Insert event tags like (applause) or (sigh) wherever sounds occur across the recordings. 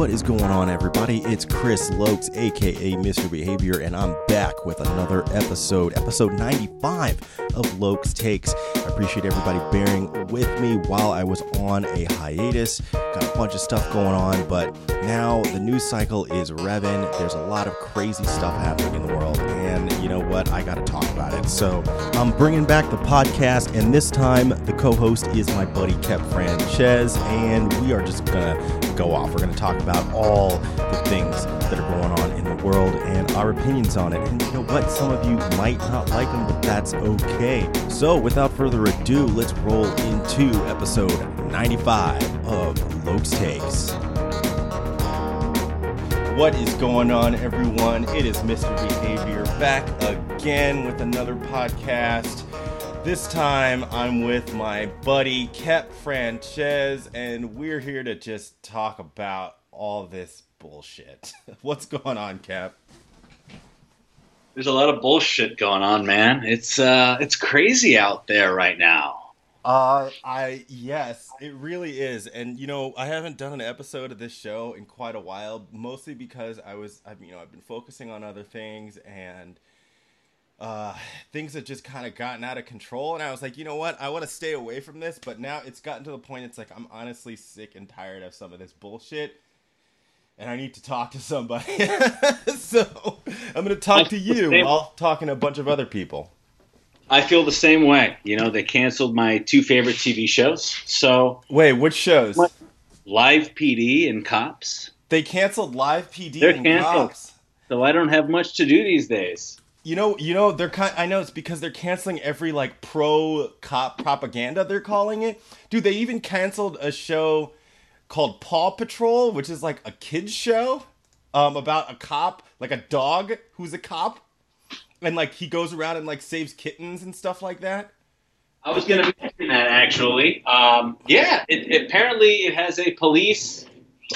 What is going on, everybody? It's Chris Lokes, aka Mr. Behavior, and I'm back with another episode, episode 95 of Lokes Takes. I appreciate everybody bearing with me while I was on a hiatus. Got a bunch of stuff going on, but now the news cycle is revving. There's a lot of crazy stuff happening in the world, what? I got to talk about it. So I'm bringing back the podcast, and this time the co host is my buddy Kep Franchez, and we are just gonna go off. We're gonna talk about all the things that are going on in the world and our opinions on it. And you know what? Some of you might not like them, but that's okay. So without further ado, let's roll into episode 95 of Lokes Takes. What is going on, everyone? It is Mr. Behavior back again with another podcast. This time I'm with my buddy Kep Franchez, and we're here to just talk about all this bullshit. (laughs) What's going on, Kep? There's a lot of bullshit going on, man. It's uh it's crazy out there right now. Uh, I yes, it really is, and you know I haven't done an episode of this show in quite a while, mostly because I was, I've you know I've been focusing on other things and uh, things have just kind of gotten out of control, and I was like, you know what, I want to stay away from this, but now it's gotten to the point it's like I'm honestly sick and tired of some of this bullshit. And I need to talk to somebody. (laughs) so I'm going to talk to you while talking to a bunch of other people. I feel the same way. You know, they canceled my two favorite TV shows. So Wait, which shows? Live PD and Cops. They canceled Live PD They're and canceled. Cops. So I don't have much to do these days. You know, you know, they're kind. I know it's because they're canceling every like pro cop propaganda. They're calling it. Dude, they even canceled a show called Paw Patrol, which is like a kids show, um, about a cop, like a dog who's a cop, and like he goes around and like saves kittens and stuff like that. I was to mention that actually. Um, yeah, it, apparently it has a police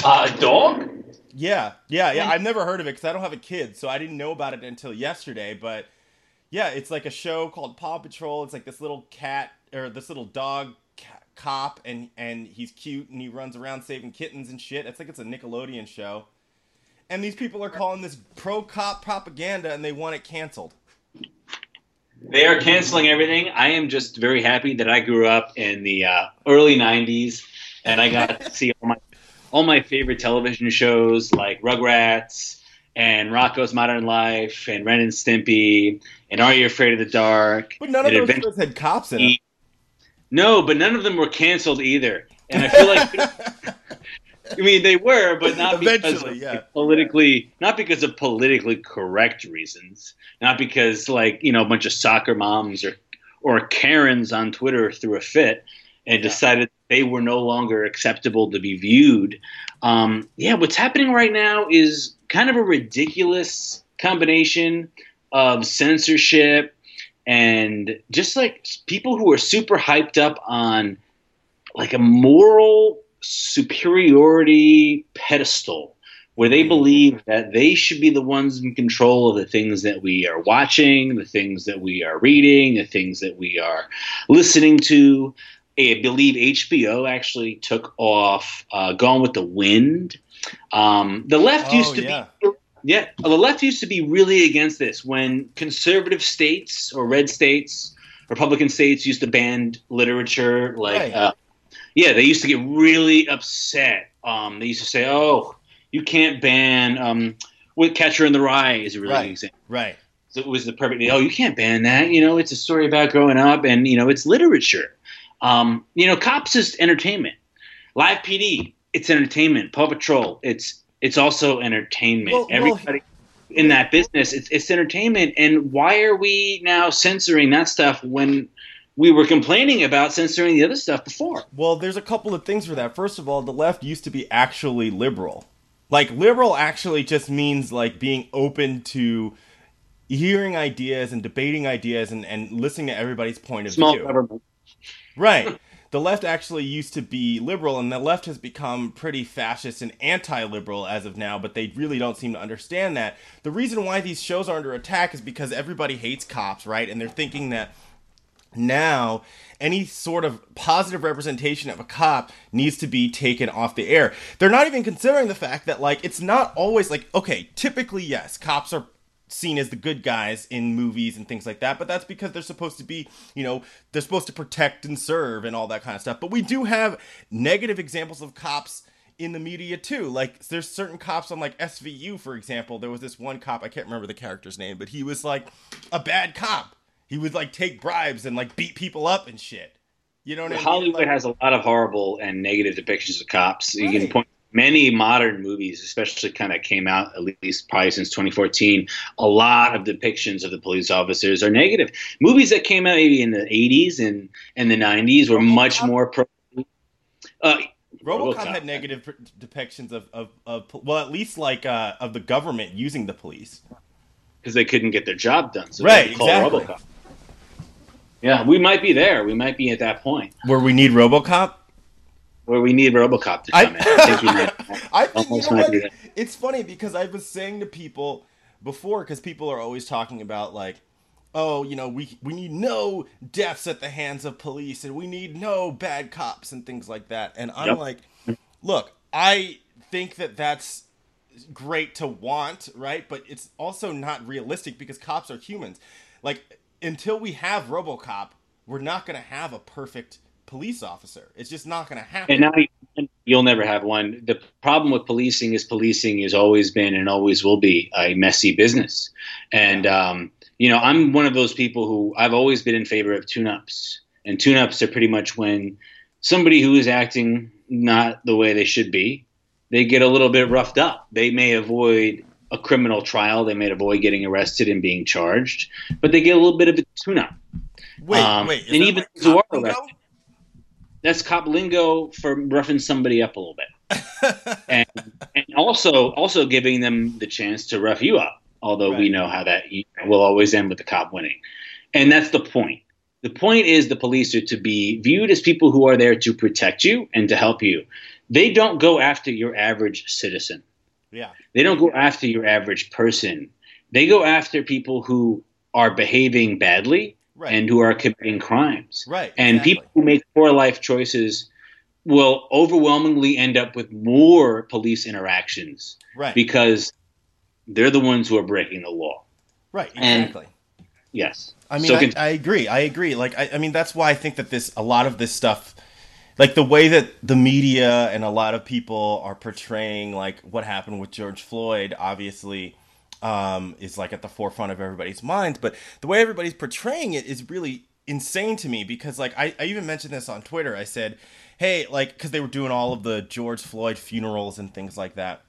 uh, dog. Yeah, yeah, yeah. I've never heard of it because I don't have a kid, so I didn't know about it until yesterday. But yeah, it's like a show called Paw Patrol. It's like this little cat or this little dog ca- cop, and and he's cute and he runs around saving kittens and shit. It's like it's a Nickelodeon show. And these people are calling this pro cop propaganda, and they want it canceled. They are canceling everything. I am just very happy that I grew up in the uh, early '90s and I got to see all my all my favorite television shows like Rugrats and Rocko's Modern Life and Ren and Stimpy and Are You Afraid of the Dark? But none of those shows had cops in them. (laughs) No, but none of them were canceled either. And I feel like (laughs) I mean they were, but not because Eventually, yeah. politically not because of politically correct reasons. Not because like, you know, a bunch of soccer moms or or Karens on Twitter threw a fit and Yeah. decided they were no longer acceptable to be viewed. Um, yeah, what's happening right now is kind of a ridiculous combination of censorship and just like people who are super hyped up on like a moral superiority pedestal where they believe that they should be the ones in control of the things that we are watching, the things that we are reading, the things that we are listening to. I believe HBO actually took off uh, Gone with the Wind. Um, the left Oh, used to yeah. be yeah, the left used to be really against this when conservative states or red states, Republican states used to ban literature. Like, Right. uh, yeah, they used to get really upset. Um, they used to say, "Oh, you can't ban." Um, with Catcher in the Rye is a really Right. good example. Right. So it was the perfect. Oh, you can't ban that. You know, it's a story about growing up, and you know, it's literature. Um, you know, cops is entertainment. Live PD, it's entertainment. Paw Patrol, it's it's also entertainment. Well- well, Everybody in that business, it's it's entertainment. And why are we now censoring that stuff when we were complaining about censoring the other stuff before? Well, there's a couple of things for that. First of all, the left used to be actually liberal. Like liberal actually just means like being open to hearing ideas and debating ideas and, and listening to everybody's point of Small view. government. Right. The left actually used to be liberal, and the left has become pretty fascist and anti liberal as of now, but they really don't seem to understand that. The reason why these shows are under attack is because everybody hates cops, right? And they're thinking that now any sort of positive representation of a cop needs to be taken off the air. They're not even considering the fact that like it's not always like okay, typically yes, cops are seen as the good guys in movies and things like that, but that's because they're supposed to be, you know, they're supposed to protect and serve and all that kind of stuff. But we do have negative examples of cops in the media too. Like there's certain cops on like SVU, for example. There was this one cop, I can't remember the character's name, but he was like a bad cop. He would like take bribes and like beat people up and shit. You know what I mean? Hollywood Like, has a lot of horrible and negative depictions of cops. You can point many modern movies, especially kind of came out at least probably since 2014. A lot of depictions of the police officers are negative. Movies that came out maybe in the 80s and and the 90s were much more pro. Uh, RoboCop, RoboCop. had negative depictions of, of, of well, at least like uh, of the government using the police. because they couldn't get their job done. So Right, exactly. RoboCop. Yeah, we might be there. We might be at that point Where we need RoboCop. Where we need RoboCop to I- come in. I think we. (laughs) I think you know what? It's funny because I was saying to people before, because people are always talking about like, oh, you know, we we need no deaths at the hands of police, and we need no bad cops and things like that. And I'm Yep. like, look, I think that that's great to want, right? But it's also not realistic because cops are humans. Like until we have RoboCop, we're not going to have a perfect police officer. It's just not going to happen. And now you- you'll never have one. The problem with policing is policing has always been and always will be a messy business. And um, you know, I'm one of those people who I've always been in favor of tune-ups. And tune-ups are pretty much when somebody who is acting not the way they should be, they get a little bit roughed up. They may avoid a criminal trial, they may avoid getting arrested and being charged, but they get a little bit of a tune-up. wait, um, wait, is and even who are lingo? That's cop lingo for roughing somebody up a little bit. (laughs) and and also also giving them the chance to rough you up. Although we know how that will always end with the cop winning, and that's the point. The point is the police are to be viewed as people who are there to protect you and to help you. They don't go after your average citizen. yeah, They don't go after your average person. They go after people who are behaving badly right, and who are committing crimes. right, And exactly. people who make poor life choices will overwhelmingly end up with more police interactions right, because they're the ones who are breaking the law. right, and- exactly. Yes. I mean, So I, I agree. I agree. Like, I, I mean, that's why I think that this, a lot of this stuff, like the way that the media and a lot of people are portraying, like what happened with George Floyd, obviously, um, is like at the forefront of everybody's minds. But the way everybody's portraying it is really insane to me because, like, I, I even mentioned this on Twitter. I said, hey, like, because they were doing all of the George Floyd funerals and things like that.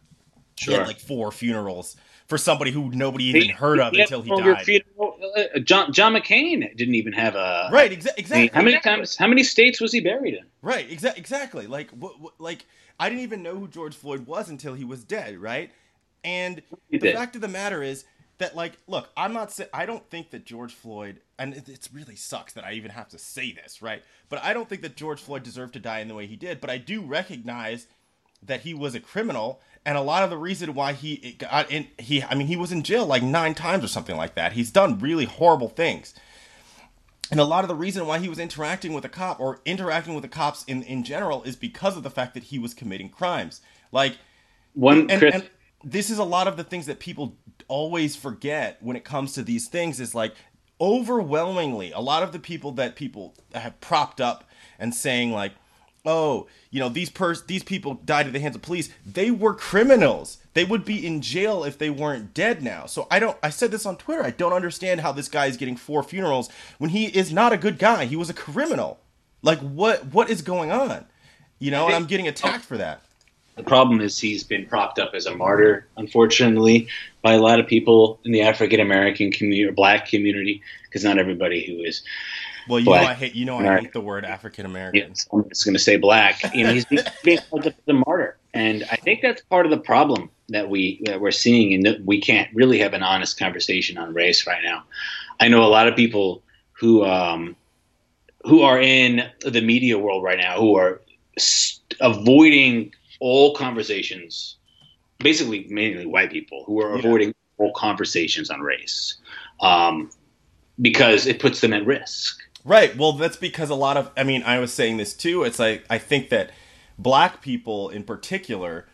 He had like four funerals for somebody who nobody even heard of He until he died. funeral- uh, John, John McCain didn't even have a Right, exa- exactly. how many times? How many states was he buried in? Right, exa- exactly. Like, what, what, like I didn't even know who George Floyd was until he was dead, right? And He the did. fact of the matter is that, like, look, I'm not. Say- I don't think that George Floyd, and it, it's really sucks that I even have to say this, right? But I don't think that George Floyd deserved to die in the way he did. But I do recognize that he was a criminal, and a lot of the reason why he got in, he, I mean, he was in jail like nine times or something like that. He's done really horrible things and a lot of the reason why he was interacting with a cop or interacting with the cops in, in general is because of the fact that he was committing crimes like One and, Chris, and this is a lot of the things that people always forget when it comes to these things is like overwhelmingly a lot of the people that people have propped up and saying like oh you know these pers- these people died at the hands of police. They were criminals. They would be in jail if they weren't dead now. So i don't i said this on twitter. I don't understand how this guy is getting four funerals when he is not a good guy. He was a criminal. Like what what is going on? You know and i'm getting attacked for that the problem is he's been propped up as a martyr, unfortunately, by a lot of people in the African American community or Black community, because not everybody who is well you know i hate you know i hate the word african american know, someone that's going to say black. You know, he's being, held up as a martyr, and I think that's part of the problem that we that we're seeing, and that we can't really have an honest conversation on race right now. I know a lot of people who um, who are in the media world right now who are s- avoiding all conversations. Basically, mainly white people who are Yeah. avoiding all conversations on race um, because it puts them at risk Right. Well, that's because a lot of I mean, I was saying this too. It's like I think that black people in particular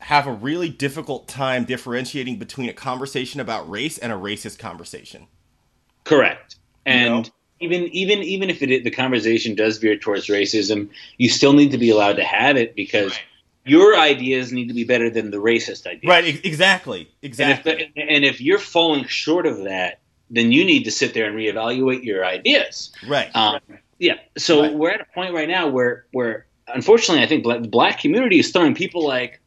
have a really difficult time differentiating between a conversation about race and a racist conversation. Correct. And you know? even even even if it, the conversation does veer towards racism, you still need to be allowed to have it because right. Your ideas need to be better than the racist ideas. Right. Exactly. Exactly. And if, and if you're falling short of that, then you need to sit there and reevaluate your ideas. Right. Um, yeah. So right. we're at a point right now where where unfortunately I think black, the black community is throwing people like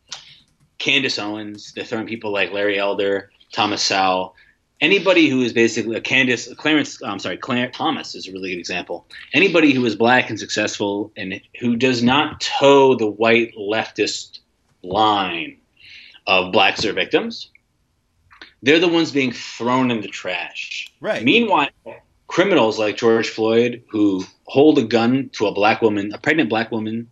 Candace Owens. They're throwing people like Larry Elder, Thomas Sowell. Anybody who is basically a Candace, Clarence, I'm sorry, Clarence Thomas is a really good example. Anybody who is black and successful and who does not toe the white leftist line of blacks are victims, they're the ones being thrown in the trash. Right. Meanwhile, criminals like George Floyd who hold a gun to a black woman, a pregnant black woman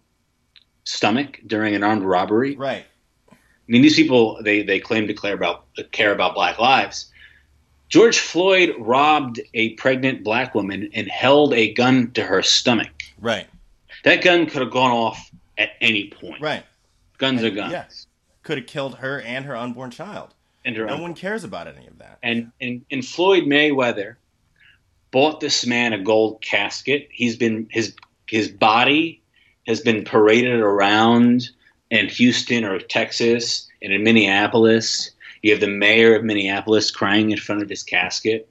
stomach during an armed robbery. Right. I mean, these people they they claim to care about care about black lives. George Floyd robbed a pregnant black woman and held a gun to her stomach. Right. That gun could have gone off at any point. Right. Guns and, are guns. Yes. Could have killed her and her unborn child. And her no unborn. one cares about any of that. And, and and Floyd Mayweather bought this man a gold casket. He's been his his body has been paraded around in Houston or Texas and in Minneapolis. You have the mayor of Minneapolis crying in front of his casket.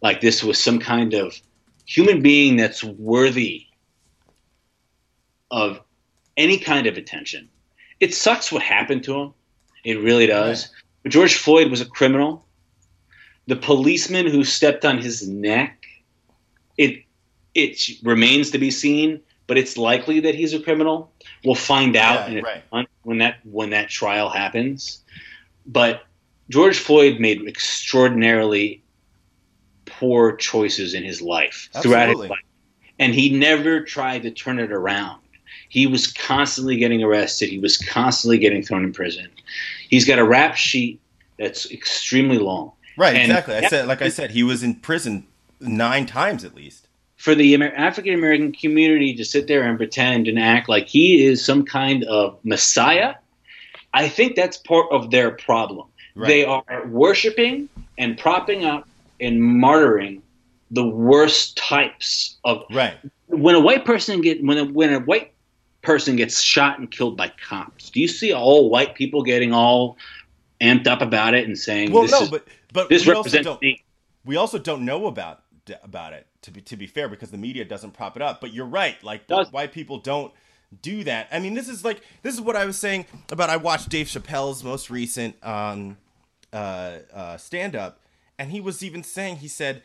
Like this was some kind of human being that's worthy of any kind of attention. It sucks what happened to him. It really does. Right. But George Floyd was a criminal. The policeman who stepped on his neck, it it remains to be seen but it's likely that he's a criminal. We'll find out yeah, right. when that when that trial happens. But George Floyd made extraordinarily poor choices in his life Absolutely. throughout his life, and he never tried to turn it around. He was constantly getting arrested. He was constantly getting thrown in prison. He's got a rap sheet that's extremely long. Right, and exactly. I said, like I said, he was in prison nine times at least for the Amer- African American community to sit there and pretend and act like he is some kind of messiah, I think that's part of their problem. Right. They are worshiping and propping up and martyring the worst types of. Right. When a white person get when a, when a white person gets shot and killed by cops, do you see all white people getting all amped up about it and saying, "Well, no, is, but but this represents me"? We also don't know about about it to be to be fair because the media doesn't prop it up. But you're right, like white people don't do that. I mean, this is like this is what I was saying about. I watched Dave Chappelle's most recent um, uh, uh, stand up, and he was even saying he said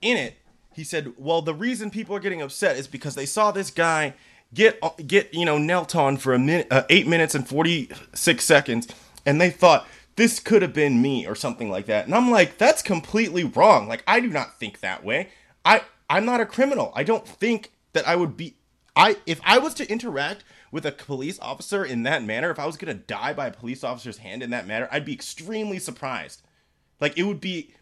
in it he said, well, the reason people are getting upset is because they saw this guy get get you know knelt on for a minute, uh, eight minutes and forty six seconds, and they thought this could have been me or something like that. And I'm like, that's completely wrong. Like I do not think that way. I I'm not a criminal. I don't think that I would be I if I was to interact with a police officer in that manner, if I was going to die by a police officer's hand in that manner, I'd be extremely surprised. Like it would be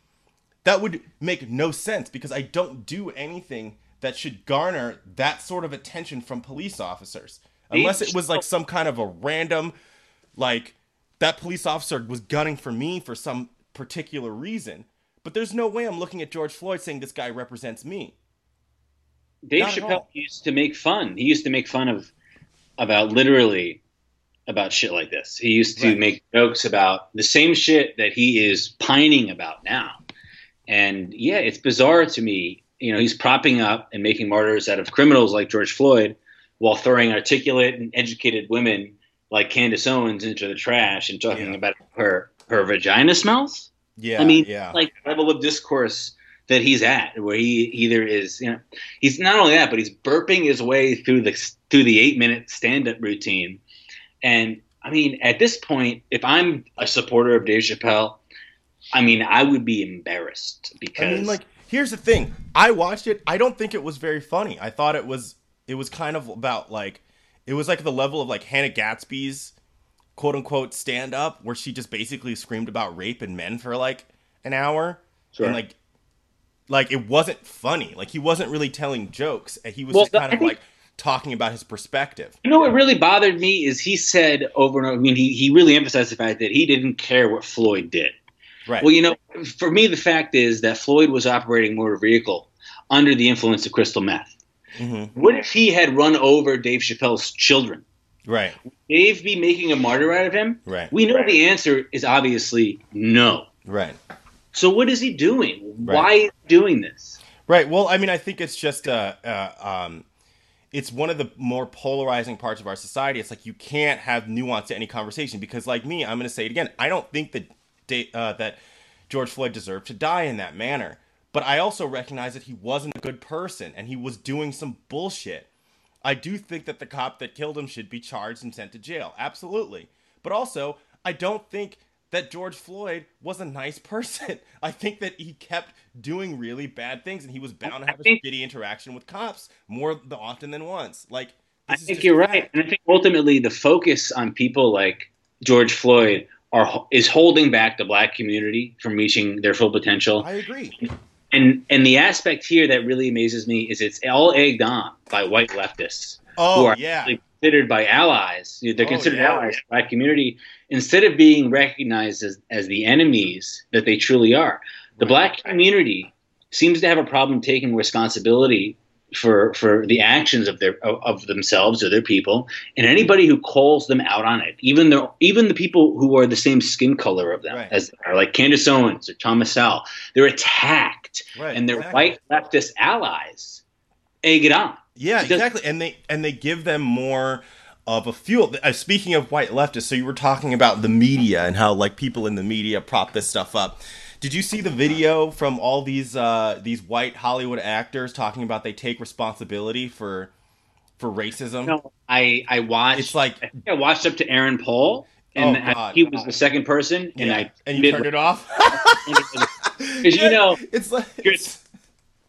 that would make no sense because I don't do anything that should garner that sort of attention from police officers. Unless it was like some kind of a random like that police officer was gunning for me for some particular reason. But there's no way I'm looking at George Floyd saying this guy represents me. Dave Chappelle used to make fun. He used to make fun of about literally about shit like this. He used to right. make jokes about the same shit that he is pining about now. And yeah, it's bizarre to me. You know, he's propping up and making martyrs out of criminals like George Floyd while throwing articulate and educated women like Candace Owens into the trash and talking yeah. about her her vagina smells. Yeah, I mean, yeah. like level of discourse that he's at, where he either is, you know, he's not only that, but he's burping his way through the through the eight minute stand up routine. And I mean, at this point, if I'm a supporter of Dave Chappelle, I mean, I would be embarrassed because. I mean, like, here's the thing: I watched it. I don't think it was very funny. I thought it was. It was kind of about like, it was like the level of like Hannah Gadsby's quote unquote stand up where she just basically screamed about rape and men for like an hour. Sure. And like like it wasn't funny. Like he wasn't really telling jokes. He was Well, just kind I of think- like talking about his perspective. You know what really bothered me is he said over and over. I mean, he, he really emphasized the fact that he didn't care what Floyd did. Right. Well, you know, for me, the fact is that Floyd was operating motor vehicle under the influence of crystal meth. hmm What if he had run over Dave Chappelle's children? Right. Dave be making a martyr out of him? Right. We know the answer is obviously no. Right. So what is he doing? Right. Why is he doing this? Right. Well, I mean, I think it's just uh, uh, um, it's one of the more polarizing parts of our society. It's like you can't have nuance to any conversation because, like me, I'm going to say it again. I don't think that uh, that George Floyd deserved to die in that manner, but I also recognize that he wasn't a good person and he was doing some bullshit. I do think that the cop that killed him should be charged and sent to jail. Absolutely. But also, I don't think that George Floyd was a nice person. (laughs) I think that he kept doing really bad things and he was bound to have I a think- shitty interaction with cops more often than once. Like, I think you're a right, and I think ultimately the focus on people like George Floyd are is holding back the black community from reaching their full potential. I agree. And and the aspect here that really amazes me is it's all egged on by white leftists who Oh, are yeah. actually considered by allies. They're Oh, considered yeah. allies, by the community, instead of being recognized as, as the enemies that they truly are. The black community seems to have a problem taking responsibility for for the actions of their of, themselves or their people, and anybody who calls them out on it, even the even the people who are the same skin color of them Right. as they are, like Candace Owens or Thomas Sowell, they're attacked, Right. and their exactly. white leftist allies egg it on. Yeah, does- exactly. And they and they give them more of a fuel. Uh, speaking of white leftists, so you were talking about the media and how like people in the media prop this stuff up. Did you see the video from all these uh, these white Hollywood actors talking about they take responsibility for for racism? No, I I watched. It's like I think I watched up to Aaron Paul, and Oh, I- he was the second person, and yeah, I and you turned it off (laughs) because you know, it's like Here's-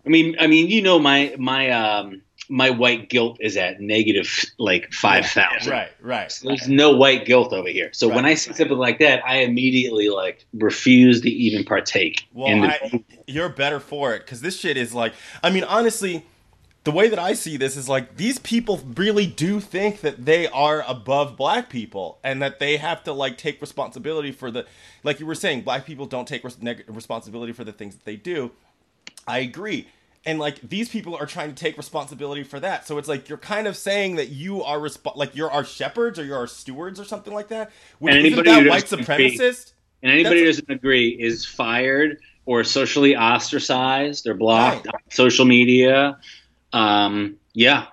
I mean, I mean, you know, my my um my white guilt is at negative like five thousand. right, right. So there's no white guilt over here. So when I see something like that, I immediately like refuse to even partake. Well, in the, I, you're better for it because this shit is like. I mean, honestly, the way that I see this is like these people really do think that they are above black people and that they have to like take responsibility for the. Like you were saying, black people don't take res- neg- responsibility for the things that they do. I agree. And like these people are trying to take responsibility for that. So it's like you're kind of saying that you are resp- like you're our shepherds or you're our stewards or something like that. Which And anybody that white doesn't agree- supremacist? and anybody who doesn't agree is fired or socially ostracized or blocked Right. on social media. Um, yeah,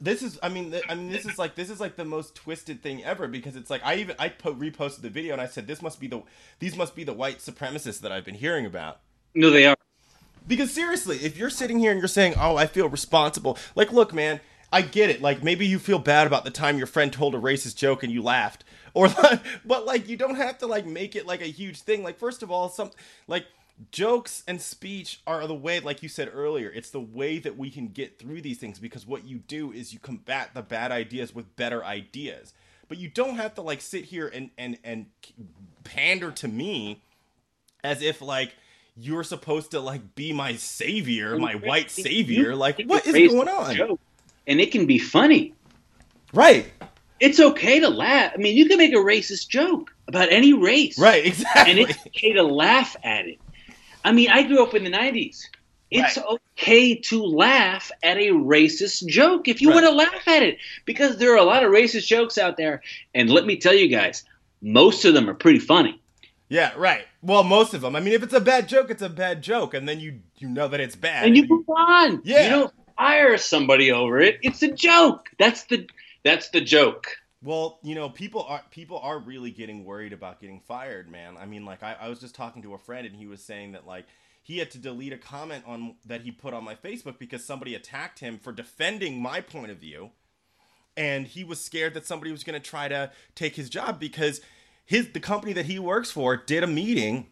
this is i mean th- i mean this is like this is like the most twisted thing ever because it's like i even i po- reposted the video and i said this must be the these must be the white supremacists that i've been hearing about no, they are. Because seriously if you're sitting here and you're saying oh i feel responsible like look man i get it. Like maybe you feel bad about the time your friend told a racist joke and you laughed. (laughs) Or but like you don't have to like make it like a huge thing. Like first of all some like jokes and speech are the way like you said earlier it's the way that we can get through these things because what you do is you combat the bad ideas with better ideas. But you don't have to like sit here and and and pander to me as if like you're supposed to like be my savior my white savior like what is going on And it can be funny. right It's okay to laugh. I mean, you can make a racist joke about any race, right Exactly, And it's okay to laugh at it. I mean, I grew up in the '90s. It's Right. okay to laugh at a racist joke if you Right. want to laugh at it, because there are a lot of racist jokes out there. And let me tell you guys, most of them are pretty funny. Yeah right well most of them i mean if it's a bad joke it's a bad joke and then you you know that it's bad and you move on. Yeah. You don't fire somebody over it. It's a joke. That's the that's the joke. Well, you know, people are people are really getting worried about getting fired, man. I mean, like I, I was just talking to a friend and he was saying that like he had to delete a comment on that he put on my Facebook because somebody attacked him for defending my point of view. And he was scared that somebody was going to try to take his job because his the company that he works for did a meeting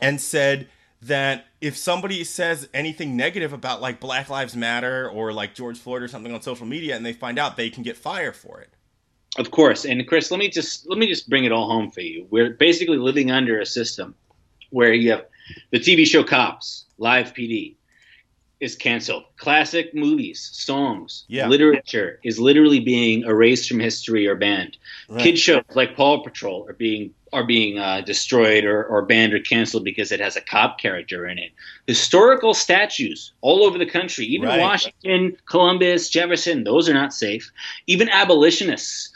and said that if somebody says anything negative about like Black Lives Matter or like George Floyd or something on social media and they find out they can get fired for it. Of course. And Chris, let me just let me just bring it all home for you. We're basically living under a system where you have The TV show Cops, Live PD, is canceled. Classic movies, songs, Yeah. literature is literally being erased from history or banned. Right. Kid shows like Paw Patrol are being are being uh, destroyed or, or banned or canceled because it has a cop character in it. Historical statues all over the country, even Right. Washington, Columbus, Jefferson, those are not safe. Even abolitionists.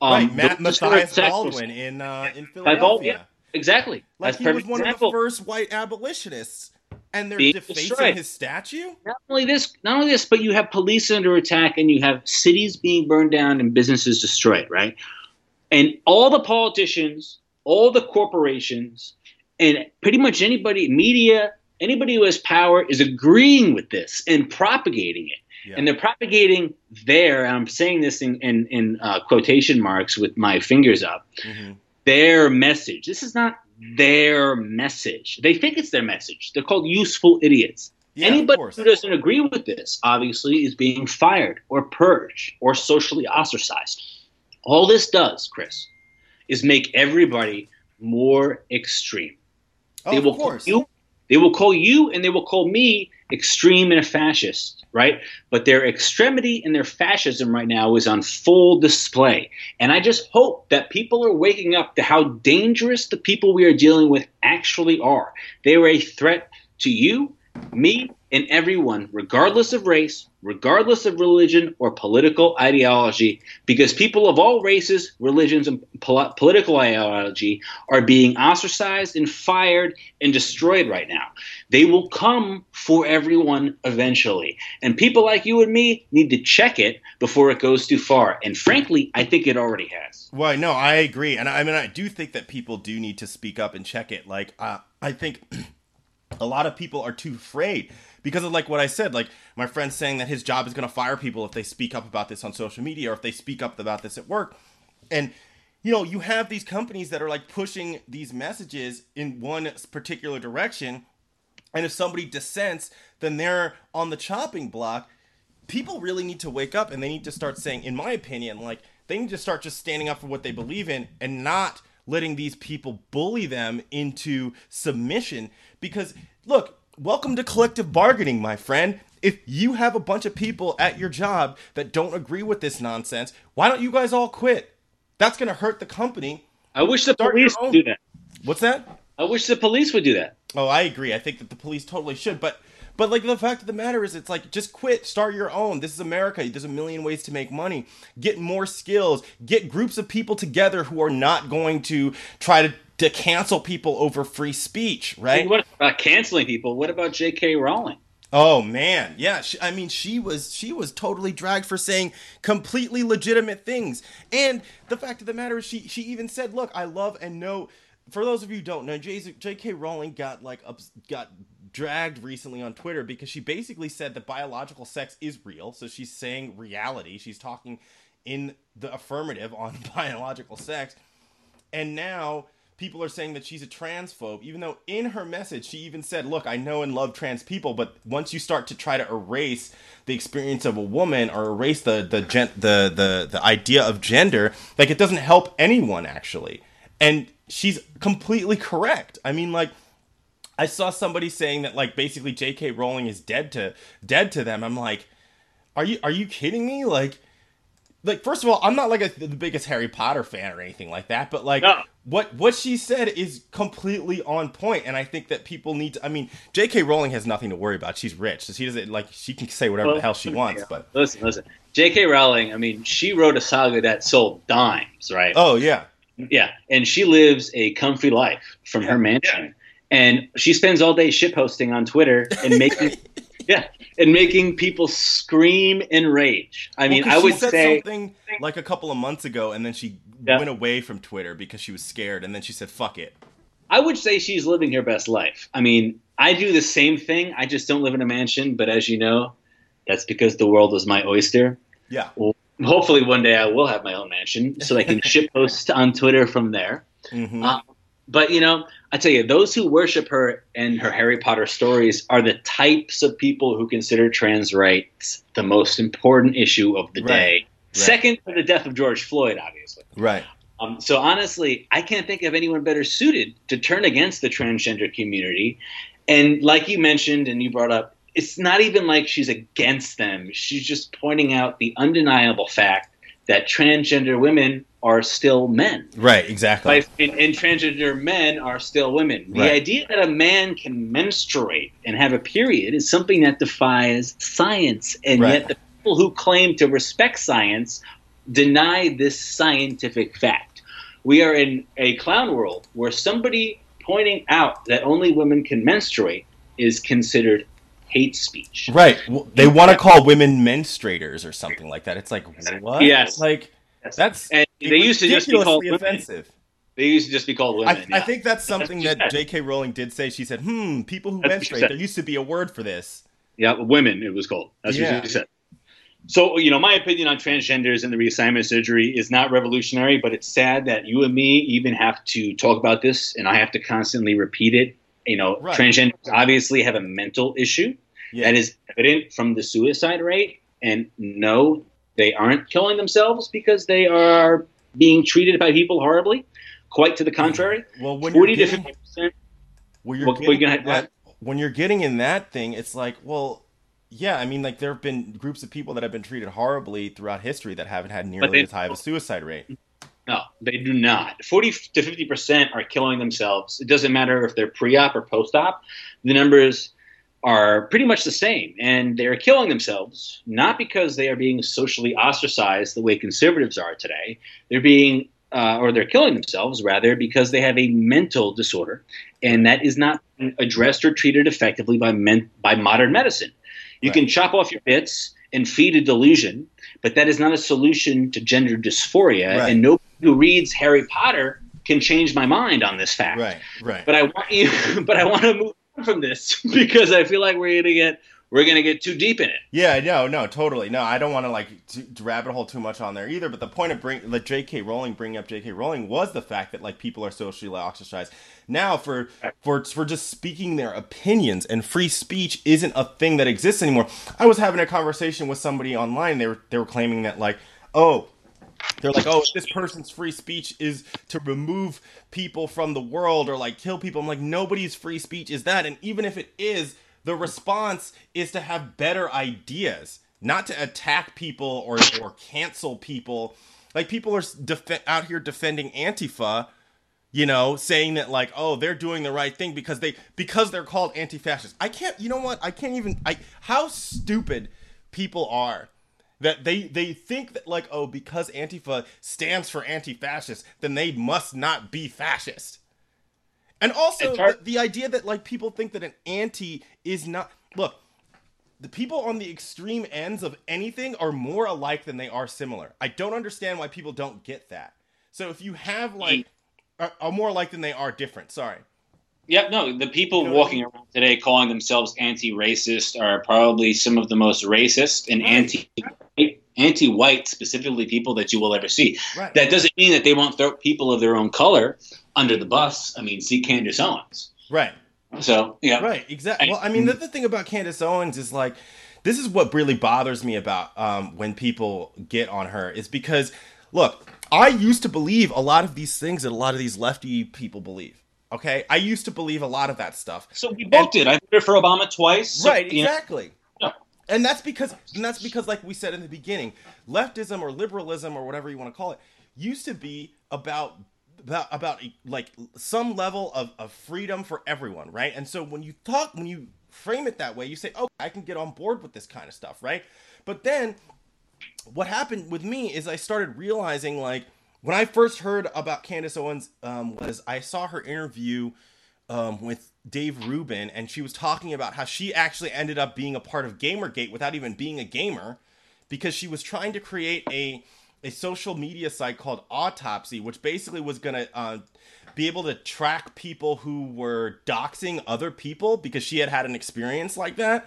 um, right, Matt Matthias Baldwin in uh, in Baldwin, Philadelphia. Exactly. Like That's he was one example. of the first white abolitionists, and they're Being defacing destroyed. his statue. not only this, not only this, but you have police under attack and you have cities being burned down and businesses destroyed, right? And all the politicians, all the corporations, and pretty much anybody, media, anybody who has power is agreeing with this and propagating it. Yeah. And they're propagating their, and I'm saying this in, in, in uh, quotation marks with my fingers up, Mhm. their message. This is not their message. They think it's their message. They're called useful idiots. Yeah, Anybody who doesn't agree with this, obviously, is being fired or purged or socially ostracized. All this does, Chris, is make everybody more extreme. Oh, they will of course. you. They will call you, and they will call me extreme and a fascist, right? But their extremity and their fascism right now is on full display. And I just hope that people are waking up to how dangerous the people we are dealing with actually are. They are a threat to you, me, and everyone, regardless of race, regardless of religion or political ideology, because people of all races, religions, and pol- political ideology are being ostracized and fired and destroyed right now. They will come for everyone eventually. And people like you and me need to check it before it goes too far. And frankly, I think it already has. Well, no, I agree, and I mean, I do think that people do need to speak up and check it. Like, uh, I think (clears throat) a lot of people are too afraid because of like what I said. Like my friend saying that his job is going to fire people if they speak up about this on social media or if they speak up about this at work, and you know, you have these companies that are like pushing these messages in one particular direction, and if somebody dissents, then they're on the chopping block people really need to wake up and they need to start saying, in my opinion, like they need to start just standing up for what they believe in and not letting these people bully them into submission. Because, look, welcome to collective bargaining, my friend. If you have a bunch of people at your job that don't agree with this nonsense, why don't you guys all quit? That's going to hurt the company. I wish the Start police would do that. What's that? I wish the police would do that. Oh, I agree. I think that the police totally should, but but like the fact of the matter is, it's like just quit, start your own. This is America. There's a million ways to make money. Get more skills. Get groups of people together who are not going to try to to cancel people over free speech, right? What about canceling people? What about J.K. Rowling? Oh man, yeah. She, I mean, she was she was totally dragged for saying completely legitimate things. And the fact of the matter is, she she even said, "Look, I love and know." For those of you who don't know, J.K. Rowling got like got dragged recently on Twitter because she basically said that biological sex is real. So she's saying reality. She's talking in the affirmative on (laughs) biological sex. And now people are saying that she's a transphobe, even though in her message she even said, Look, I know and love trans people, but once you start to try to erase the experience of a woman or erase the the gen- the, the the idea of gender, like it doesn't help anyone actually. And she's completely correct. I mean, like I saw somebody saying that like basically J.K. Rowling is dead to dead to them. I'm like, are you are you kidding me? Like, like first of all, I'm not like a, the biggest Harry Potter fan or anything like that, but like No. what what she said is completely on point, and I think that people need to. I mean, J.K. Rowling has nothing to worry about. She's rich, so she doesn't like she can say whatever the hell she wants. But Listen, listen. J.K. Rowling, I mean, she wrote a saga that sold dimes, right? oh yeah, Yeah, and she lives a comfy life from her mansion, and she spends all day shit posting on Twitter and (laughs) making, yeah, and making people scream and rage. I mean, Well, I would she said say, something like a couple of months ago, and then she Yeah. went away from Twitter because she was scared, and then she said, "Fuck it." I would say she's living her best life. I mean, I do the same thing. I just don't live in a mansion, but as you know, that's because the world is my oyster. Yeah. Hopefully, one day I will have my own mansion so I can (laughs) shit post on Twitter from there. hmm Uh, but you know, I tell you, those who worship her and her Harry Potter stories are the types of people who consider trans rights the most important issue of the Right. day. Right. Second to the death of George Floyd, obviously. Right. Um, so honestly, I can't think of anyone better suited to turn against the transgender community. And like you mentioned, and you brought up, it's not even like she's against them. She's just pointing out the undeniable fact that transgender women are still men. Right, exactly. and, and, transgender men are still women. The right. idea that a man can menstruate and have a period is something that defies science. And right. yet the people who claim to respect science deny this scientific fact. We are in a clown world where somebody pointing out that only women can menstruate is considered hate speech. Right. Well, they want to call women menstruators or something like that. It's like what? Yes. Like yes. that's and they used to just be called offensive. Women. They used to just be called women. I, yeah. I think that's something that's that (laughs) J.K. Rowling did say. She said, "Hmm, people who that's menstruate. There used to be a word for this." Yeah, women. It was called. That's yeah. what she said. So, you know, my opinion on transgenders and the reassignment surgery is not revolutionary, but it's sad that you and me even have to talk about this and I have to constantly repeat it. You know, right. transgenders obviously have a mental issue yeah. that is evident from the suicide rate. And no, they aren't killing themselves because they are being treated by people horribly. Quite to the contrary. Well, when 40 getting, to 50%. When you're, getting, that, when you're getting in that thing, it's like, well, yeah, I mean, like there have been groups of people that have been treated horribly throughout history that haven't had nearly they, as high of a suicide rate. No, they do not. Forty to fifty percent are killing themselves. It doesn't matter if they're pre-op or post-op. The numbers are pretty much the same, and they are killing themselves not because they are being socially ostracized the way conservatives are today. They're being uh, or they're killing themselves rather because they have a mental disorder, and that is not addressed or treated effectively by men, by modern medicine. You right. can chop off your bits and feed a delusion, but that is not a solution to gender dysphoria. Right. And nobody who reads Harry Potter can change my mind on this fact. Right, right. But I want you, (laughs) but I want to move on from this (laughs) because I feel like we're gonna get we're gonna get too deep in it. Yeah, no, no, totally. No, I don't want to like to, to rabbit hole too much on there either. But the point of bring like J.K. Rowling bringing up J.K. Rowling was the fact that like people are socially ostracized now for for for just speaking their opinions and free speech isn't a thing that exists anymore. I was having a conversation with somebody online. They were they were claiming that like oh they're like, oh, this person's free speech is to remove people from the world or like kill people. I'm like, nobody's free speech is that. And even if it is, the response is to have better ideas, not to attack people or, or cancel people. Like people are def- out here defending Antifa, you know, saying that like, oh, they're doing the right thing because they because they're called anti-fascist. I can't. You know what? I can't even. I how stupid people are that they they think that like oh because antifa stands for anti-fascist then they must not be fascist and also the, the, idea that like people think that an anti is not look, the people on the extreme ends of anything are more alike than they are similar. I don't understand why people don't get that. So if you have like mm. are, are more alike than they are different. Sorry. Yep, no, the people walking around today calling themselves anti-racist are probably some of the most racist and anti anti-white specifically people that you will ever see. Right. That doesn't mean that they won't throw people of their own color under the bus. I mean, see Candace Owens. Right. So yeah. Right. Exactly. Well, I mean, the, the thing about Candace Owens is like, this is what really bothers me about um, when people get on her is because, look, I used to believe a lot of these things that a lot of these lefty people believe. Okay, I used to believe a lot of that stuff. So we both and, did. I voted for Obama twice. So, right. Exactly. Know. And that's because, and that's because, like we said in the beginning, leftism or liberalism or whatever you want to call it used to be about about about like some level of, of freedom for everyone, right? And so when you talk, when you frame it that way, you say, "Oh, I can get on board with this kind of stuff," right? But then what happened with me is I started realizing like when I first heard about Candace Owens um, was I saw her interview um, with Dave Rubin, and she was talking about how she actually ended up being a part of GamerGate without even being a gamer, because she was trying to create a a social media site called Autopsy, which basically was to uh, be able to track people who were doxing other people because she had had an experience like that.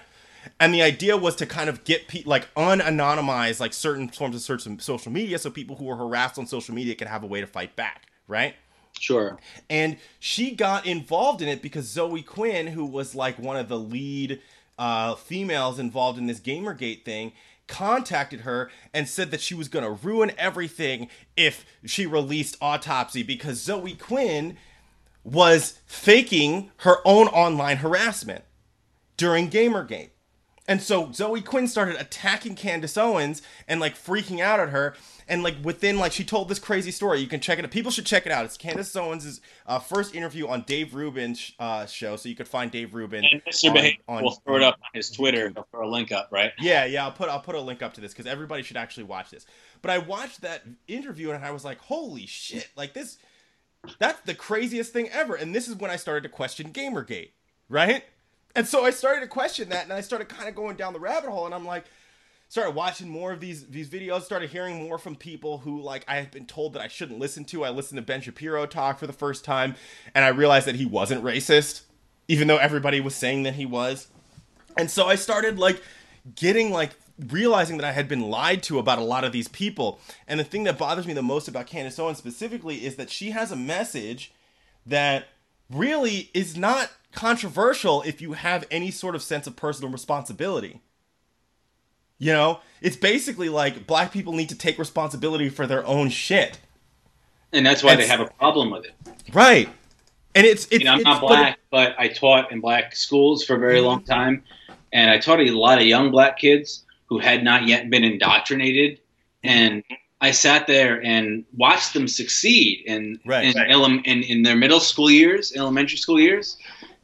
And the idea was to kind of get pe- like unanonymize like certain forms of certain social media, so people who were harassed on social media can have a way to fight back, right? Sure. And she got involved in it because Zoe Quinn, who was like one of the lead uh, females involved in this GamerGate thing, contacted her and said that she was going to ruin everything if she released Autopsy because Zoe Quinn was faking her own online harassment during Gamergate. And so Zoe Quinn started attacking Candace Owens and like freaking out at her. And like within like she told this crazy story. You can check it out. People should check it out. It's Candace Owens' uh, first interview on Dave Rubin's uh, show. So you could find Dave Rubin. And Mr. Behavior will throw it up on his Twitter. Throw a link up, right? Yeah, yeah. I'll put I'll put a link up to this because everybody should actually watch this. But I watched that interview and I was like, holy shit! Like this, that's the craziest thing ever. And this is when I started to question Gamergate, right? And so I started to question that, and I started kind of going down the rabbit hole, and I'm like, started watching more of these these videos, started hearing more from people who like I had been told that I shouldn't listen to. I listened to Ben Shapiro talk for the first time, and I realized that he wasn't racist, even though everybody was saying that he was. And so I started like getting like realizing that I had been lied to about a lot of these people. And the thing that bothers me the most about Candace Owens specifically is that she has a message that really is not controversial if you have any sort of sense of personal responsibility. You know, it's basically like black people need to take responsibility for their own shit. And that's why they have a problem with it. Right. And it's, it's you know, I'm it's, not black, but, but, I taught in black schools for a very long time. And I taught a lot of young black kids who had not yet been indoctrinated. And I sat there and watched them succeed in right, in, right. Ele- in, in their middle school years, elementary school years,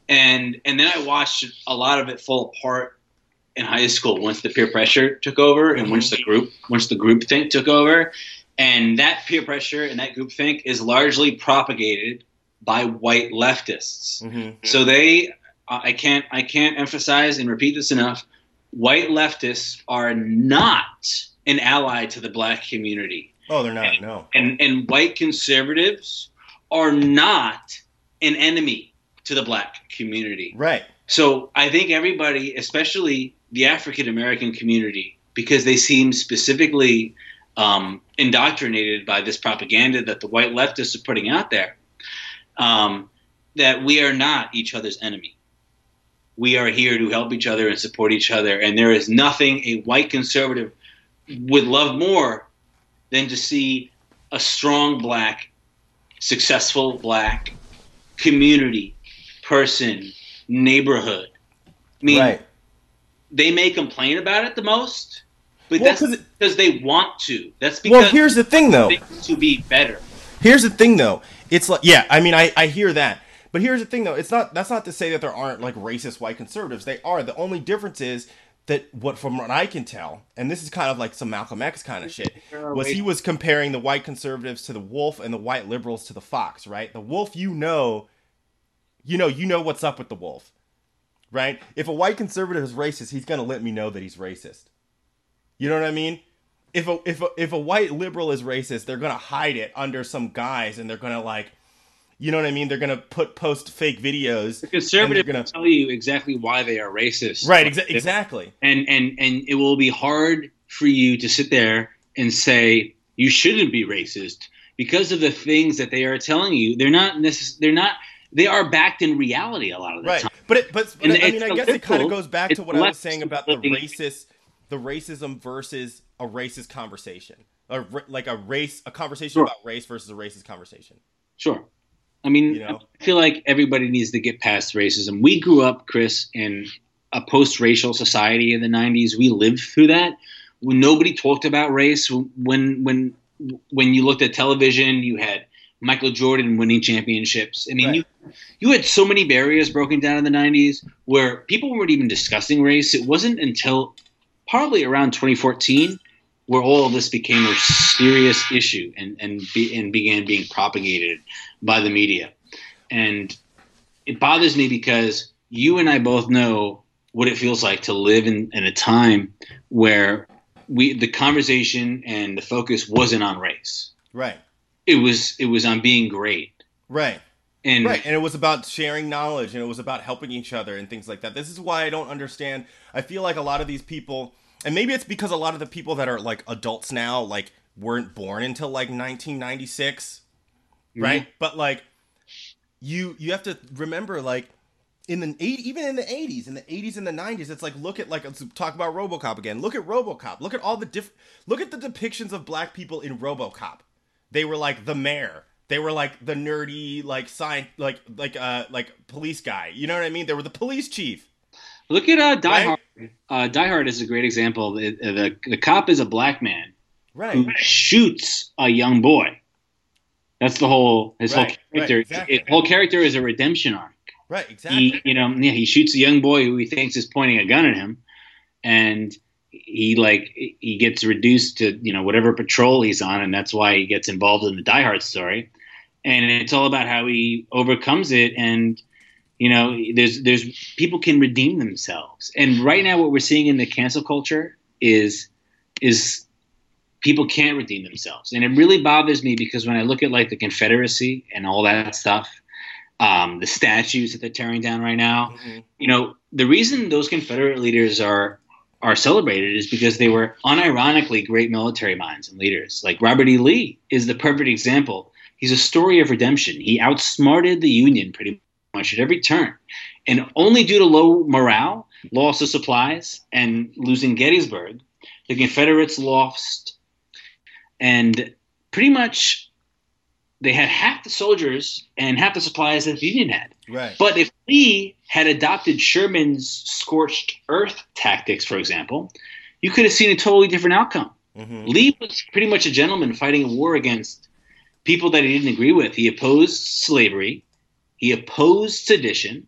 and and then I watched a lot of it fall apart in high school once the peer pressure took over and once the group once the group think took over, and that peer pressure and that group think is largely propagated by white leftists. Mm-hmm. So they, I can't I can't emphasize and repeat this enough. White leftists are not an ally to the black community. Oh, they're not. And, no. And and white conservatives are not an enemy to the black community. Right. So I think everybody, especially the African American community, because they seem specifically um, indoctrinated by this propaganda that the white leftists are putting out there, um, that we are not each other's enemy. We are here to help each other and support each other. And there is nothing a white conservative would love more than to see a strong black, successful black community person, neighborhood. I mean, right. they may complain about it the most, but well, that's because they want to. That's because well, here's the thing, though, to be better. Here's the thing, though. It's like, yeah, I mean, I, I hear that, but here's the thing, though. It's not. That's not to say that there aren't like racist white conservatives. They are. The only difference is that what from what I can tell, and this is kind of like some Malcolm X kind of shit, was he was comparing the white conservatives to the wolf and the white liberals to the fox, right? The wolf you know you know, you know what's up with the wolf, right? If a white conservative is racist, he's gonna let me know that he's racist. You know what I mean? If a if a, if a white liberal is racist, they're gonna hide it under some guise, and they're gonna like, you know what I mean? They're gonna put post fake videos. The conservative gonna tell you exactly why they are racist. Right. Exa- exactly. And and and it will be hard for you to sit there and say you shouldn't be racist because of the things that they are telling you. They're not necess- They're not they are backed in reality a lot of the right. time. But it, but, but I mean, I guess it kind of goes back to what I was saying about the racist, the racism versus a racist conversation, or like a race, a conversation sure. about race versus a racist conversation. Sure. I mean, you know? I feel like everybody needs to get past racism. We grew up, Chris, in a post-racial society in the '90s. We lived through that. When nobody talked about race, when when when you looked at television, you had Michael Jordan winning championships. I mean, right. you you had so many barriers broken down in the 90s where people weren't even discussing race. It wasn't until probably around 2014 where all of this became a serious issue and and be, and began being propagated by the media. And it bothers me because you and I both know what it feels like to live in, in a time where we the conversation and the focus wasn't on race. Right it was it was on being great. Right. And right, and it was about sharing knowledge and it was about helping each other and things like that. This is why I don't understand. I feel like a lot of these people and maybe it's because a lot of the people that are like adults now like weren't born until like 1996, mm-hmm. right? But like you you have to remember like in the eight, even in the 80s, in the 80s and the 90s, it's like look at like let's talk about RoboCop again. Look at RoboCop. Look at all the diff. Look at the depictions of black people in RoboCop. They were like the mayor. They were like the nerdy like sign like like uh like police guy. You know what I mean? They were the police chief. Look at uh, Die right? Uh, Die Hard is a great example. The, the, the cop is a black man right. who shoots a young boy. That's the whole his right. whole character. Right, exactly. His whole character is a redemption arc. Right, exactly. He, you know, yeah, he shoots a young boy who he thinks is pointing a gun at him, and he like he gets reduced to you know whatever patrol he's on, and that's why he gets involved in the Die Hard story. And it's all about how he overcomes it, and you know, there's there's people can redeem themselves. And right now, what we're seeing in the cancel culture is is people can't redeem themselves, and it really bothers me because when I look at like the Confederacy and all that stuff um, the statues that they're tearing down right now. Mm-hmm. You know, the reason those Confederate leaders are are celebrated is because they were unironically great military minds and leaders. Like Robert E. Lee is the perfect example. He's a story of redemption. He outsmarted the Union pretty much at every turn. And only due to low morale, loss of supplies, and losing Gettysburg, the Confederates lost. And pretty much they had half the soldiers and half the supplies that the Union had. Right. But if Lee had adopted Sherman's scorched earth tactics, for example, you could have seen a totally different outcome. Mm-hmm. Lee was pretty much a gentleman fighting a war against people that he didn't agree with. He opposed slavery, he opposed sedition,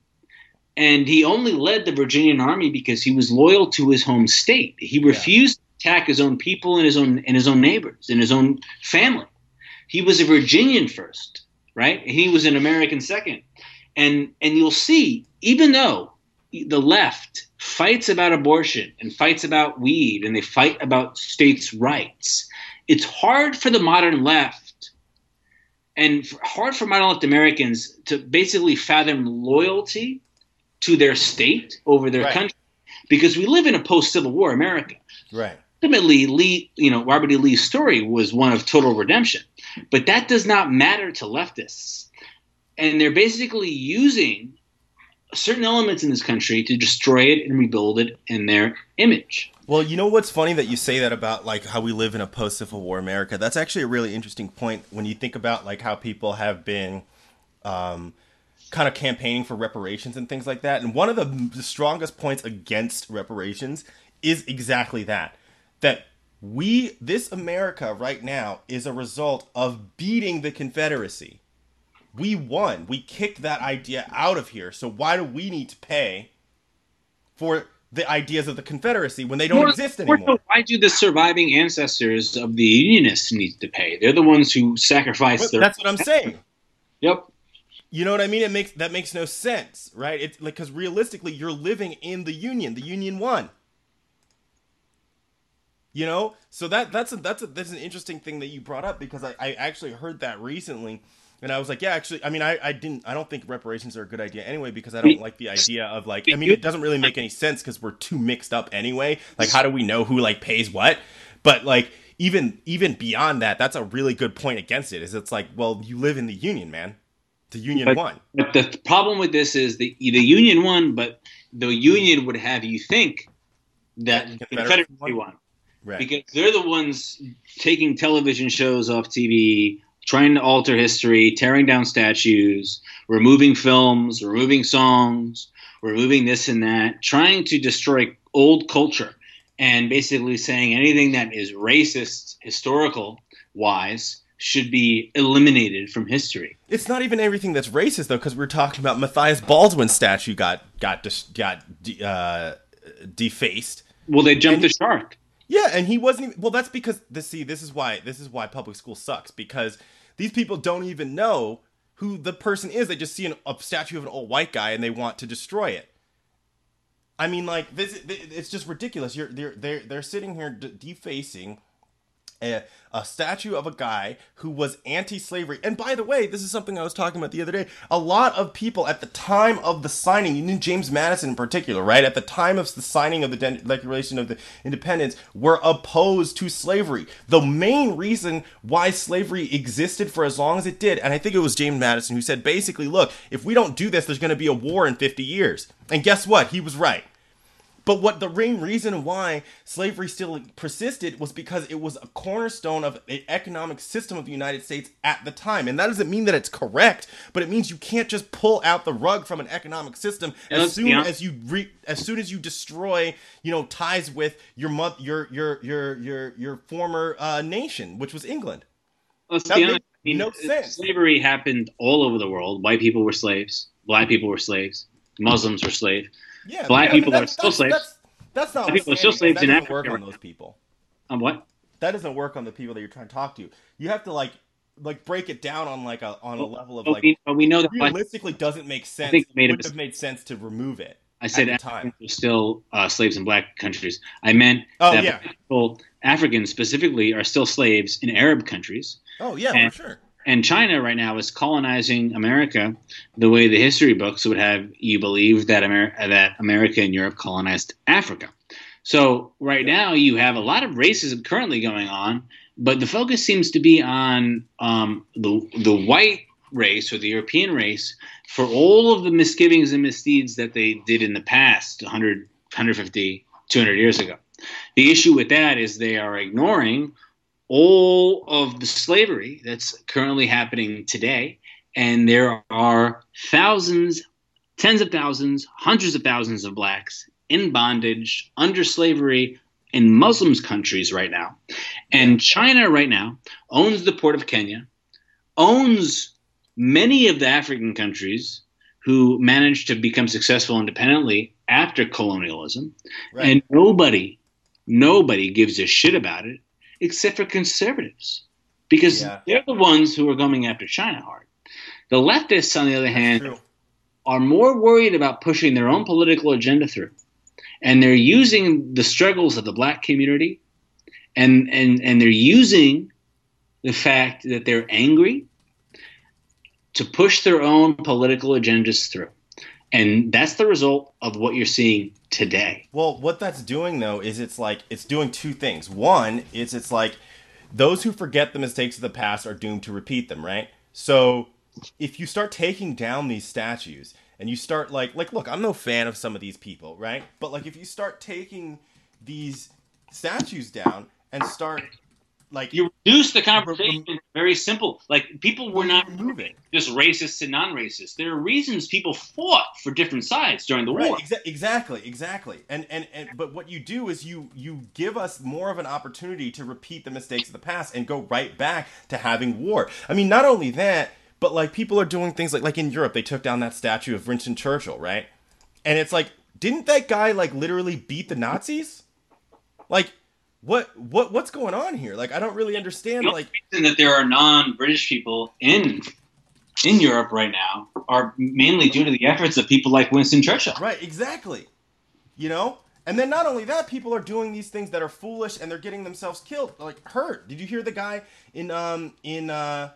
and he only led the Virginian army because he was loyal to his home state. He refused yeah. to attack his own people and his own and his own neighbors and his own family. He was a Virginian first, right? He was an American second. And and you'll see, even though the left fights about abortion and fights about weed and they fight about states' rights, it's hard for the modern left and hard for left Americans to basically fathom loyalty to their state over their right. country because we live in a post Civil War America. Right. Ultimately, Lee, you know, Robert E. Lee's story was one of total redemption. But that does not matter to leftists. And they're basically using certain elements in this country to destroy it and rebuild it in their image. Well, you know what's funny that you say that about like how we live in a post Civil War America. That's actually a really interesting point when you think about like how people have been um, kind of campaigning for reparations and things like that. And one of the, the strongest points against reparations is exactly that that we this America right now is a result of beating the Confederacy. We won. We kicked that idea out of here. So why do we need to pay for the ideas of the Confederacy when they don't more, exist anymore? why do the surviving ancestors of the Unionists need to pay? They're the ones who sacrificed their. That's what I'm saying. Yep. You know what I mean? It makes that makes no sense, right? It's like because realistically, you're living in the Union. The Union won. You know, so that that's a, that's a, that's an interesting thing that you brought up because I, I actually heard that recently, and I was like, yeah, actually, I mean, I, I didn't I don't think reparations are a good idea anyway because I don't like the idea of like I mean it doesn't really make any sense because we're too mixed up anyway. Like, how do we know who like pays what? But like even even beyond that, that's a really good point against it. Is it's like, well, you live in the union, man. The union but, won. But the problem with this is the the union won, but the union would have you think that the Confederacy won. won. Right. Because they're the ones taking television shows off TV, trying to alter history, tearing down statues, removing films, removing songs, removing this and that, trying to destroy old culture and basically saying anything that is racist, historical wise, should be eliminated from history. It's not even everything that's racist though, because we're talking about Matthias Baldwin's statue got got got uh, defaced. Well, they jumped and, the shark. Yeah, and he wasn't even, well. That's because this. See, this is why this is why public school sucks because these people don't even know who the person is. They just see an, a statue of an old white guy and they want to destroy it. I mean, like this. It's just ridiculous. You're they're they're they're sitting here defacing a, a statue of a guy who was anti-slavery. And by the way, this is something I was talking about the other day. A lot of people at the time of the signing, you knew James Madison in particular, right? At the time of the signing of the Declaration of the Independence, were opposed to slavery. The main reason why slavery existed for as long as it did, and I think it was James Madison who said basically, look, if we don't do this, there's going to be a war in 50 years. And guess what? He was right. But what the main reason why slavery still persisted was because it was a cornerstone of the economic system of the United States at the time. And that doesn't mean that it's correct, but it means you can't just pull out the rug from an economic system as soon yeah. as you re- as soon as you destroy, you know, ties with your mo- your your your your your former uh, nation, which was England. Let's that be honest. I mean, no sense. Slavery happened all over the world. White people were slaves. Black people were slaves. Muslims were slaves yeah, black people are still slaves. That's, that's not. Black people are still slaves in Africa. Work on those people. On what? That doesn't work on the people that you're trying to talk to. You have to like like break it down on like a on a level of like. We, we know that realistically black, doesn't make sense. I think it made would have made sense to remove it. I said at Africans were still uh, slaves in black countries. I meant oh, that yeah. people, Africans specifically, are still slaves in Arab countries. Oh yeah, and, for sure and China right now is colonizing America the way the history books would have you believe that Amer- that America and Europe colonized Africa. So right now you have a lot of racism currently going on, but the focus seems to be on um, the the white race or the European race for all of the misgivings and misdeeds that they did in the past 100, 150, 200 years ago. The issue with that is they are ignoring all of the slavery that's currently happening today. And there are thousands, tens of thousands, hundreds of thousands of blacks in bondage under slavery in Muslims countries right now. And China right now owns the port of Kenya, owns many of the African countries who managed to become successful independently after colonialism. Right. And nobody, nobody gives a shit about it except for conservatives, because yeah. they're the ones who are coming after China hard. The leftists, on the other hand, are more worried about pushing their own political agenda through, and they're using the struggles of the black community, and and and they're using the fact that they're angry to push their own political agendas through. And that's the result of what you're seeing today. Well, what that's doing though is it's like it's doing two things. One is it's like those who forget the mistakes of the past are doomed to repeat them, right? So if you start taking down these statues and you start like like look, I'm no fan of some of these people, right? But like if you start taking these statues down and start like you reduce the conversation. Very simple. Like people were not moving. just racist and non-racist. There are reasons people fought for different sides during the right, war. exa- exactly exactly. And, and and but what you do is you you give us more of an opportunity to repeat the mistakes of the past and go right back to having war. I mean not only that but like people are doing things like like in europe they took down that statue of winston churchill right? And it's like didn't that guy like literally beat the nazis? Like what what what's going on here? Like I don't really understand. The like reason that there are non-British people in in Europe right now are mainly due to the efforts of people like Winston Churchill. Right, exactly. You know, and then not only that, people are doing these things that are foolish and they're getting themselves killed, like hurt. Did you hear the guy in um in uh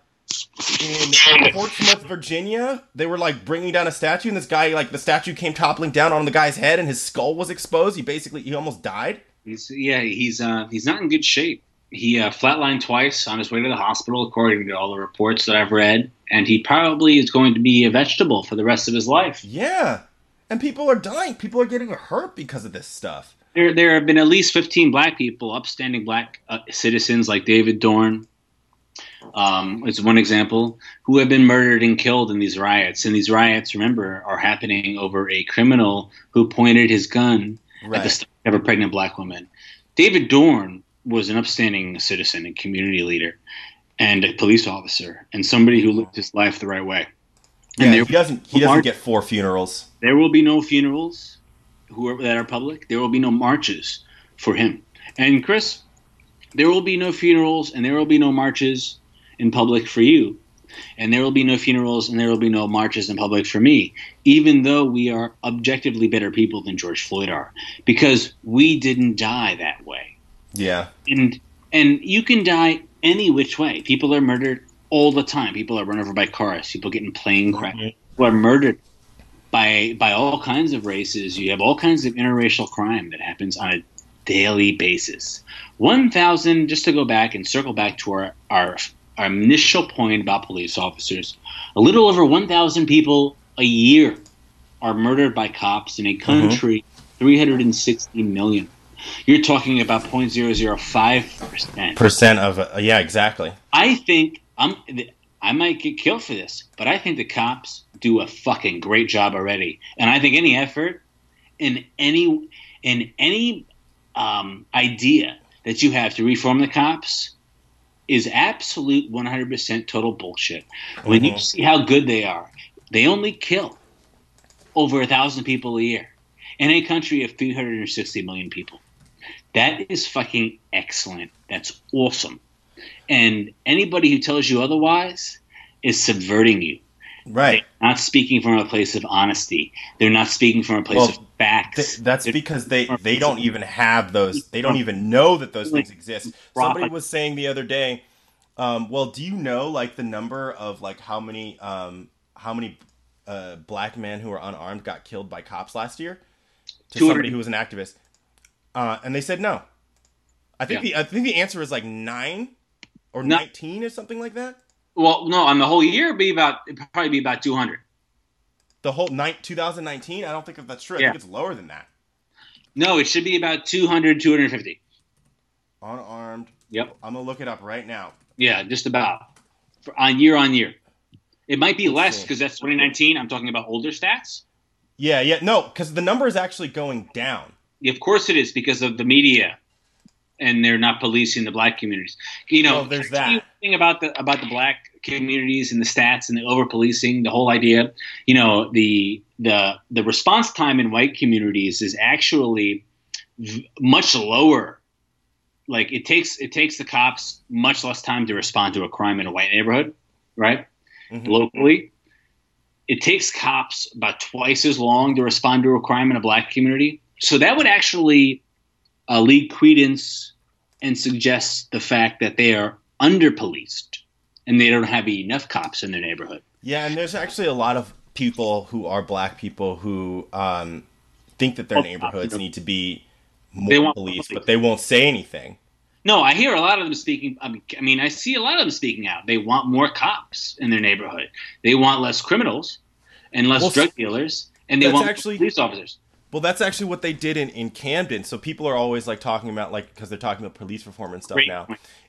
in Portsmouth, Virginia, they were like bringing down a statue, and this guy, like, the statue came toppling down on the guy's head, and his skull was exposed. He basically, he almost died. He's yeah, he's uh, he's not in good shape. He uh, flatlined twice on his way to the hospital, according to all the reports that I've read, and he probably is going to be a vegetable for the rest of his life. Yeah, and people are dying. People are getting hurt because of this stuff. There, there have been at least 15 black people, upstanding black uh, citizens like David Dorn, um, it's one example, who have been murdered and killed in these riots. And these riots, remember, are happening over a criminal who pointed his gun right. at the stomach of a pregnant black woman. David Dorn was an upstanding citizen and community leader and a police officer and somebody who lived his life the right way. Yeah, and he doesn't he doesn't get four funerals. There will be no funerals who are, that are public. There will be no marches for him. And Chris, there will be no funerals and there will be no marches in public for you and there will be no funerals and there will be no marches in public for me, even though we are objectively better people than George Floyd are, because we didn't die that way. Yeah. And and you can die any which way. People are murdered all the time. People are run over by cars. People get in plane crashes. People are murdered by by all kinds of races. You have all kinds of interracial crime that happens on a daily basis. One thousand. Just to go back and circle back to our, our initial point about police officers, a little over one thousand people a year are murdered by cops in a country 360 million. You're talking about 0.005 percent. Percent of uh, yeah, exactly. I think I'm. I might get killed for this, but I think the cops do a fucking great job already, and I think any effort in any in any um, idea that you have to reform the cops is absolute 100% total bullshit. When you Mhm. see how good they are, they only kill over a thousand people a year in a country of 360 million people. That is fucking excellent. That's awesome. And anybody who tells you otherwise is subverting you. Right. They're not speaking from a place of honesty. They're not speaking from a place Well, of facts. Th- that's They're- because they they don't even have those. They don't even know that those things exist. Somebody was saying the other day, um, well, do you know like the number of like how many um, how many uh, black men who are unarmed got killed by cops last year? To somebody who was an activist, uh, and they said no. I think the I think the answer is like nine or No. nineteen or something like that. Well, no, on the whole year, it'd be about it'd probably be about 200. The whole night 2019. I don't think that that's true. I Yeah. think it's lower than that. No, it should be about 200, 250. Unarmed. Yep. I'm gonna look it up right now. Yeah, just about For, on year on year. It might be Let's less because that's 2019. I'm talking about older stats. Yeah, yeah, no, because the number is actually going down. Of course, it is because of the media, and they're not policing the black communities. You know, Well, there's that. Thing about the about the black communities and the stats and the over policing. The whole idea, you know, the the the response time in white communities is actually v- much lower. Like it takes it takes the cops much less time to respond to a crime in a white neighborhood, right? Mhm. locally. It takes cops about twice as long to respond to a crime in a black community. So that would actually uh, lead credence and suggest the fact that they are under policed and they don't have enough cops in their neighborhood. Yeah, and there's actually a lot of people who are black people who um, think that their Oh, neighborhoods need to be more policed, police. but they won't say anything. No, I hear a lot of them speaking. I mean, I mean, I see a lot of them speaking out. They want more cops in their neighborhood. They want less criminals and less Well, drug dealers, and they want actually- police officers. Well, that's actually what they did in, in Camden. So people are always like talking about like because they're talking about police reform and stuff Great now.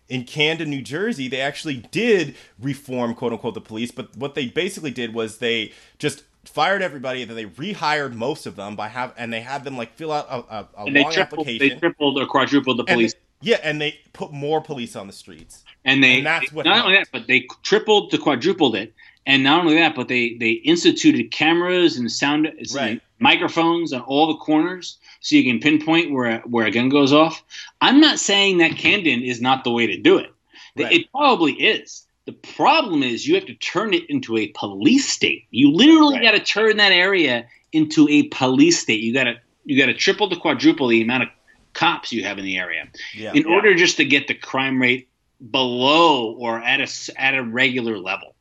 In Camden, New Jersey, they actually did reform quote unquote the police, but what they basically did was they just fired everybody and then they rehired most of them by have and they had them like fill out a, a, a they long tripled, they tripled or quadrupled the And police. they- yeah, and they put more police on the streets. and they And that's what not only that, but they tripled to quadrupled it, and not only that, but they they instituted cameras and sound Right. Microphones on all the corners, so you can pinpoint where a, where a gun goes off. I'm not saying that Camden is not the way to do it. Right. It probably is. The problem is you have to turn it into a police state. You literally Right. got to turn that area into a police state. You got to you got to triple to quadruple the amount of cops you have in the area Yeah. in order just to get the crime rate below or at a at a regular level.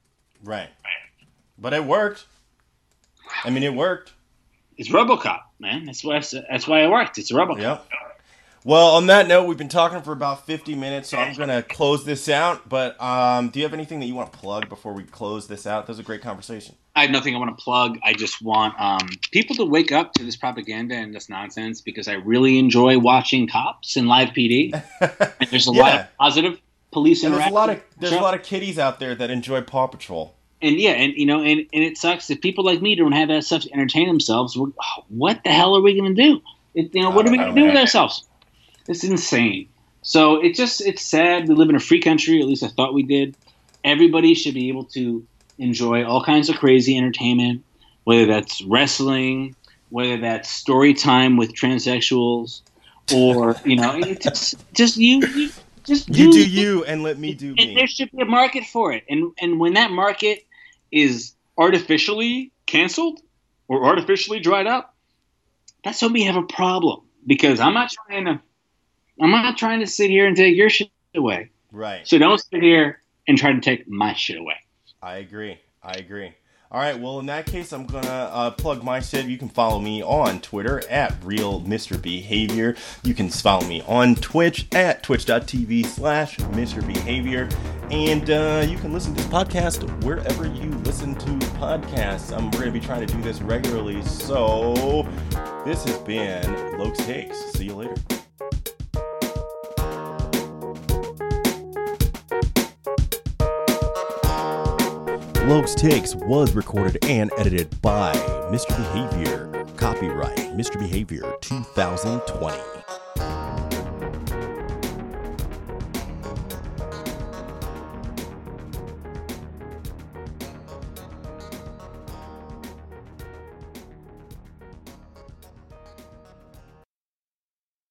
Right. But it worked. I mean, it worked. It's RoboCop, man. That's why that's why it worked. It's a RoboCop. Yep. Well, on that note, we've been talking for about 50 minutes, so I'm going to close this out. But um, do you have anything that you want to plug before we close this out? That was a great conversation. I have nothing I want to plug. I just want um, people to wake up to this propaganda and this nonsense because I really enjoy watching cops and live PD. (laughs) And there's a lot of positive police And there's a lot of there's a lot of kiddies out there that enjoy Paw Patrol. And yeah, and you know, and, and it sucks if people like me don't have that stuff to entertain themselves. What the hell are we going to do? It, you know, what are we going to do with ourselves? It's insane. So it's just it's sad. We live in a free country. At least I thought we did. Everybody should be able to enjoy all kinds of crazy entertainment, whether that's wrestling, whether that's story time with transsexuals, or (laughs) you know, just just you, you just You do you, and let me do and there should be a market for it. And and when that market is artificially canceled or artificially dried up, that's when we have a problem. Because I'm not trying to I'm not trying to sit here and take your shit away. Right. So don't sit here and try to take my shit away. I agree. I agree. All right. Well, in that case, I'm gonna uh, plug my shit. You can follow me on Twitter at Real Mr. Behavior. You can follow me on Twitch at twitch.tv slash Mr. Behavior. And uh, you can listen to this podcast wherever you listen to podcasts. Um, we're gonna be trying to do this regularly. So this has been Lokes Takes. See you later. Lokes Takes was recorded and edited by Mr. Behavior. Copyright Mr. Behavior 2020.